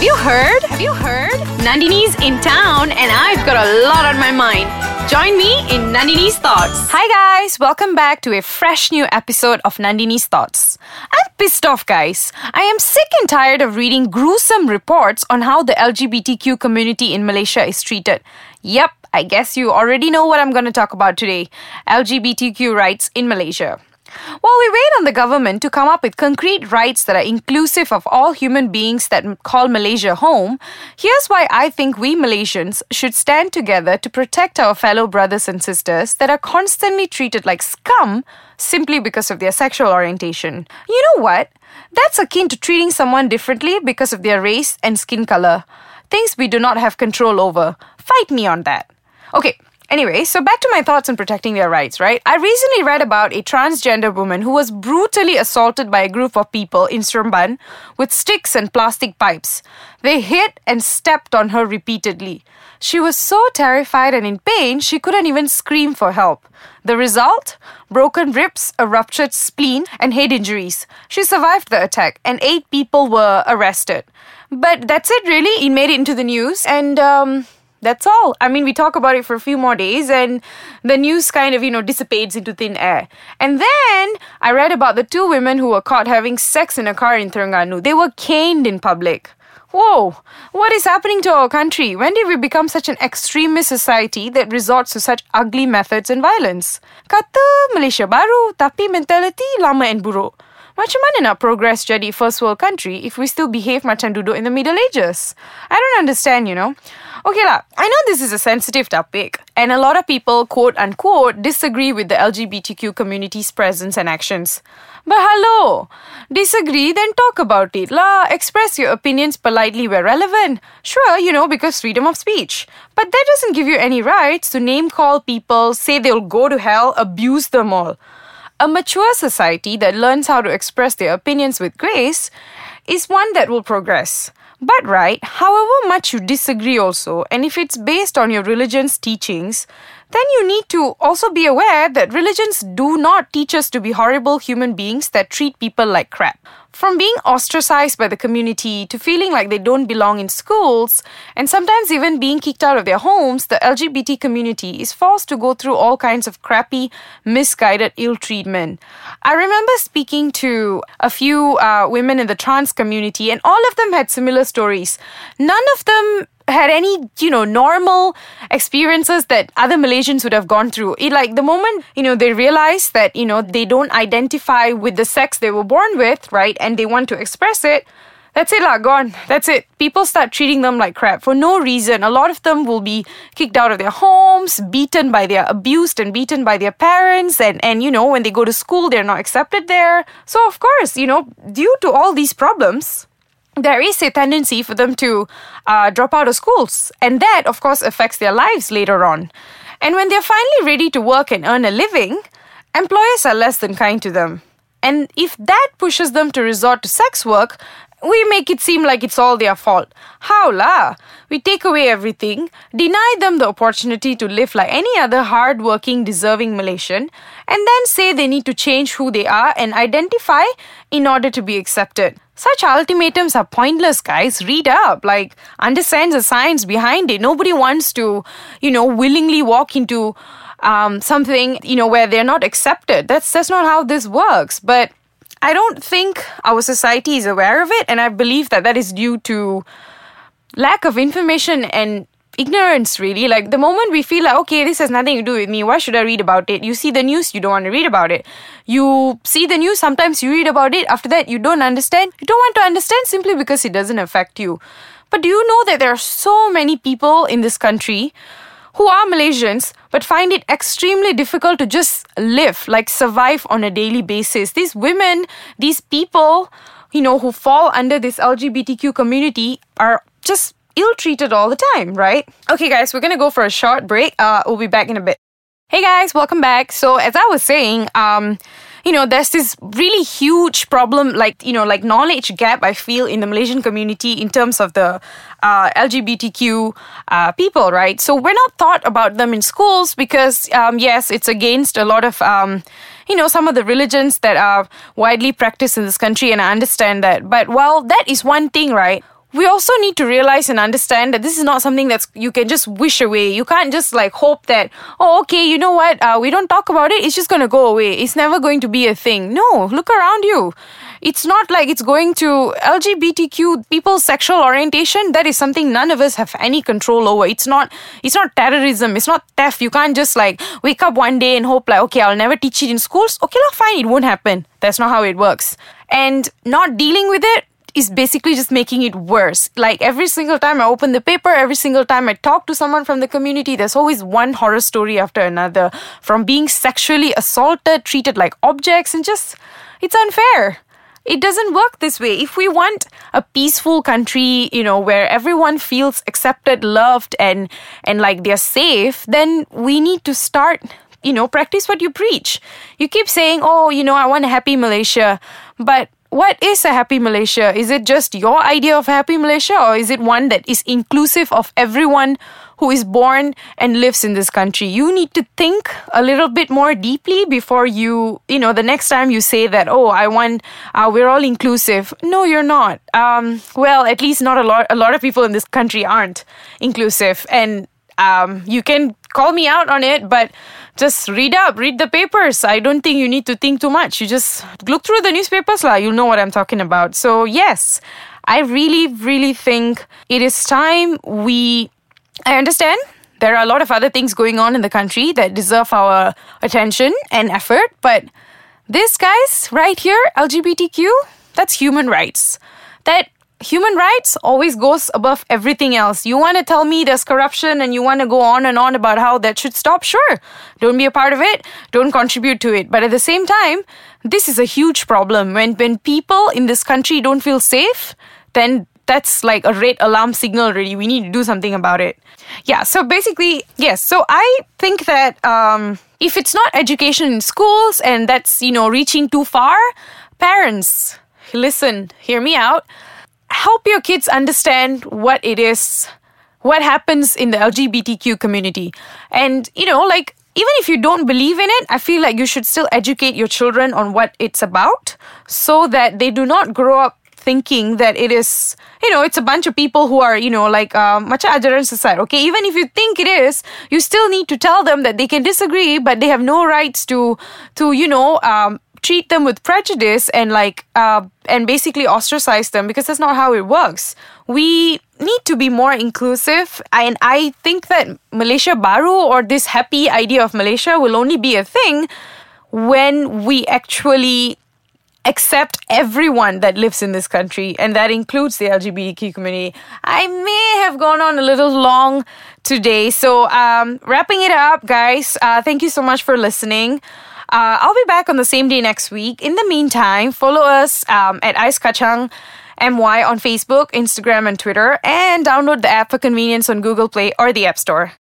Have you heard? Have you heard? Nandini's in town and I've got a lot on my mind. Join me in Nandini's Thoughts. Hi guys, welcome back to a fresh new episode of Nandini's Thoughts. I'm pissed off, guys. I am sick and tired of reading gruesome reports on how the LGBTQ community in Malaysia is treated. Yep, I guess you already know what I'm going to talk about today LGBTQ rights in Malaysia. While we wait on the government to come up with concrete rights that are inclusive of all human beings that call Malaysia home, here's why I think we Malaysians should stand together to protect our fellow brothers and sisters that are constantly treated like scum simply because of their sexual orientation. You know what? That's akin to treating someone differently because of their race and skin color. Things we do not have control over. Fight me on that. Okay, Anyway, so back to my thoughts on protecting their rights, right? I recently read about a transgender woman who was brutally assaulted by a group of people in Seremban with sticks and plastic pipes. They hit and stepped on her repeatedly. She was so terrified and in pain, she couldn't even scream for help. The result? Broken ribs, a ruptured spleen, and head injuries. She survived the attack, and eight people were arrested. But that's it, really. It made it into the news, and um, that's all. I mean, we talk about it for a few more days and the news kind of, you know, dissipates into thin air. And then I read about the two women who were caught having sex in a car in Terengganu. They were caned in public. Whoa, what is happening to our country? When did we become such an extremist society that resorts to such ugly methods and violence? Kata Malaysia baru, tapi mentality lama and buruk. Macam mana nak progress jadi first world country if we still behave macam duduk in the Middle Ages? I don't understand, you know. Okay lah, I know this is a sensitive topic and a lot of people quote unquote disagree with the LGBTQ community's presence and actions. But hello, disagree then talk about it lah. Express your opinions politely where relevant. Sure, you know, because freedom of speech. But that doesn't give you any rights to name call people, say they'll go to hell, abuse them all. A mature society that learns how to express their opinions with grace is one that will progress. But, right, however much you disagree, also, and if it's based on your religion's teachings, then you need to also be aware that religions do not teach us to be horrible human beings that treat people like crap. From being ostracized by the community to feeling like they don't belong in schools, and sometimes even being kicked out of their homes, the LGBT community is forced to go through all kinds of crappy, misguided ill treatment. I remember speaking to a few uh, women in the trans community, and all of them had similar stories. None of them had any, you know, normal experiences that other Malaysians would have gone through. It like the moment, you know, they realize that, you know, they don't identify with the sex they were born with, right? And they want to express it. That's it, lah, gone. That's it. People start treating them like crap for no reason. A lot of them will be kicked out of their homes, beaten by their abused and beaten by their parents, and, and you know, when they go to school, they're not accepted there. So of course, you know, due to all these problems, there is a tendency for them to uh, drop out of schools. And that, of course, affects their lives later on. And when they're finally ready to work and earn a living, employers are less than kind to them. And if that pushes them to resort to sex work, we make it seem like it's all their fault. How la? We take away everything, deny them the opportunity to live like any other hard-working, deserving Malaysian, and then say they need to change who they are and identify in order to be accepted. Such ultimatums are pointless, guys. Read up. Like, understand the science behind it. Nobody wants to, you know, willingly walk into um, something, you know, where they're not accepted. That's that's not how this works. But I don't think our society is aware of it, and I believe that that is due to lack of information and ignorance really. Like the moment we feel like okay this has nothing to do with me why should i read about it? You see the news you don't want to read about it. You see the news sometimes you read about it after that you don't understand. You don't want to understand simply because it doesn't affect you. But do you know that there are so many people in this country who are Malaysians but find it extremely difficult to just live, like survive on a daily basis. These women, these people, you know, who fall under this LGBTQ community are just ill treated all the time, right? Okay, guys, we're gonna go for a short break. Uh, we'll be back in a bit. Hey guys, welcome back. So, as I was saying, um, you know, there's this really huge problem, like, you know, like knowledge gap, I feel, in the Malaysian community in terms of the uh, LGBTQ uh, people, right? So we're not taught about them in schools because, um, yes, it's against a lot of, um, you know, some of the religions that are widely practiced in this country, and I understand that. But while that is one thing, right? We also need to realize and understand that this is not something that's you can just wish away. You can't just like hope that, oh, okay, you know what, uh, we don't talk about it, it's just gonna go away. It's never going to be a thing. No, look around you. It's not like it's going to LGBTQ people's sexual orientation. That is something none of us have any control over. It's not, it's not terrorism. It's not theft. You can't just like wake up one day and hope like, okay, I'll never teach it in schools. Okay, well, fine, it won't happen. That's not how it works. And not dealing with it is basically just making it worse. Like every single time I open the paper, every single time I talk to someone from the community, there's always one horror story after another from being sexually assaulted, treated like objects, and just, it's unfair. It doesn't work this way. If we want a peaceful country, you know, where everyone feels accepted, loved, and and like they're safe, then we need to start, you know, practice what you preach. You keep saying, "Oh, you know, I want a happy Malaysia," but what is a happy Malaysia? Is it just your idea of happy Malaysia or is it one that is inclusive of everyone who is born and lives in this country? You need to think a little bit more deeply before you, you know, the next time you say that, oh, I want, uh, we're all inclusive. No, you're not. Um, well, at least not a lot, a lot of people in this country aren't inclusive. And um, you can call me out on it, but just read up, read the papers. I don't think you need to think too much. You just look through the newspapers, lah. You'll know what I'm talking about. So, yes, I really, really think it is time we. I understand there are a lot of other things going on in the country that deserve our attention and effort, but this, guys, right here, LGBTQ, that's human rights. That human rights always goes above everything else. You want to tell me there's corruption and you want to go on and on about how that should stop? Sure. Don't be a part of it. Don't contribute to it. But at the same time, this is a huge problem. When, when people in this country don't feel safe, then that's like a red alarm signal already. We need to do something about it. Yeah, so basically, yes. So I think that um, if it's not education in schools and that's, you know, reaching too far, parents, listen, hear me out help your kids understand what it is, what happens in the LGBTQ community. And, you know, like, even if you don't believe in it, I feel like you should still educate your children on what it's about so that they do not grow up thinking that it is, you know, it's a bunch of people who are, you know, like um, macam ajaran sesat. Okay, even if you think it is, you still need to tell them that they can disagree, but they have no rights to, to you know, um, treat them with prejudice and like uh, and basically ostracize them because that's not how it works. We need to be more inclusive, and I think that Malaysia Baru or this happy idea of Malaysia will only be a thing when we actually accept everyone that lives in this country, and that includes the LGBTQ community. I may have gone on a little long today, so um, wrapping it up, guys. Uh, thank you so much for listening. Uh, I'll be back on the same day next week. In the meantime, follow us um, at Ice Kachang MY on Facebook, Instagram, and Twitter, and download the app for convenience on Google Play or the App Store.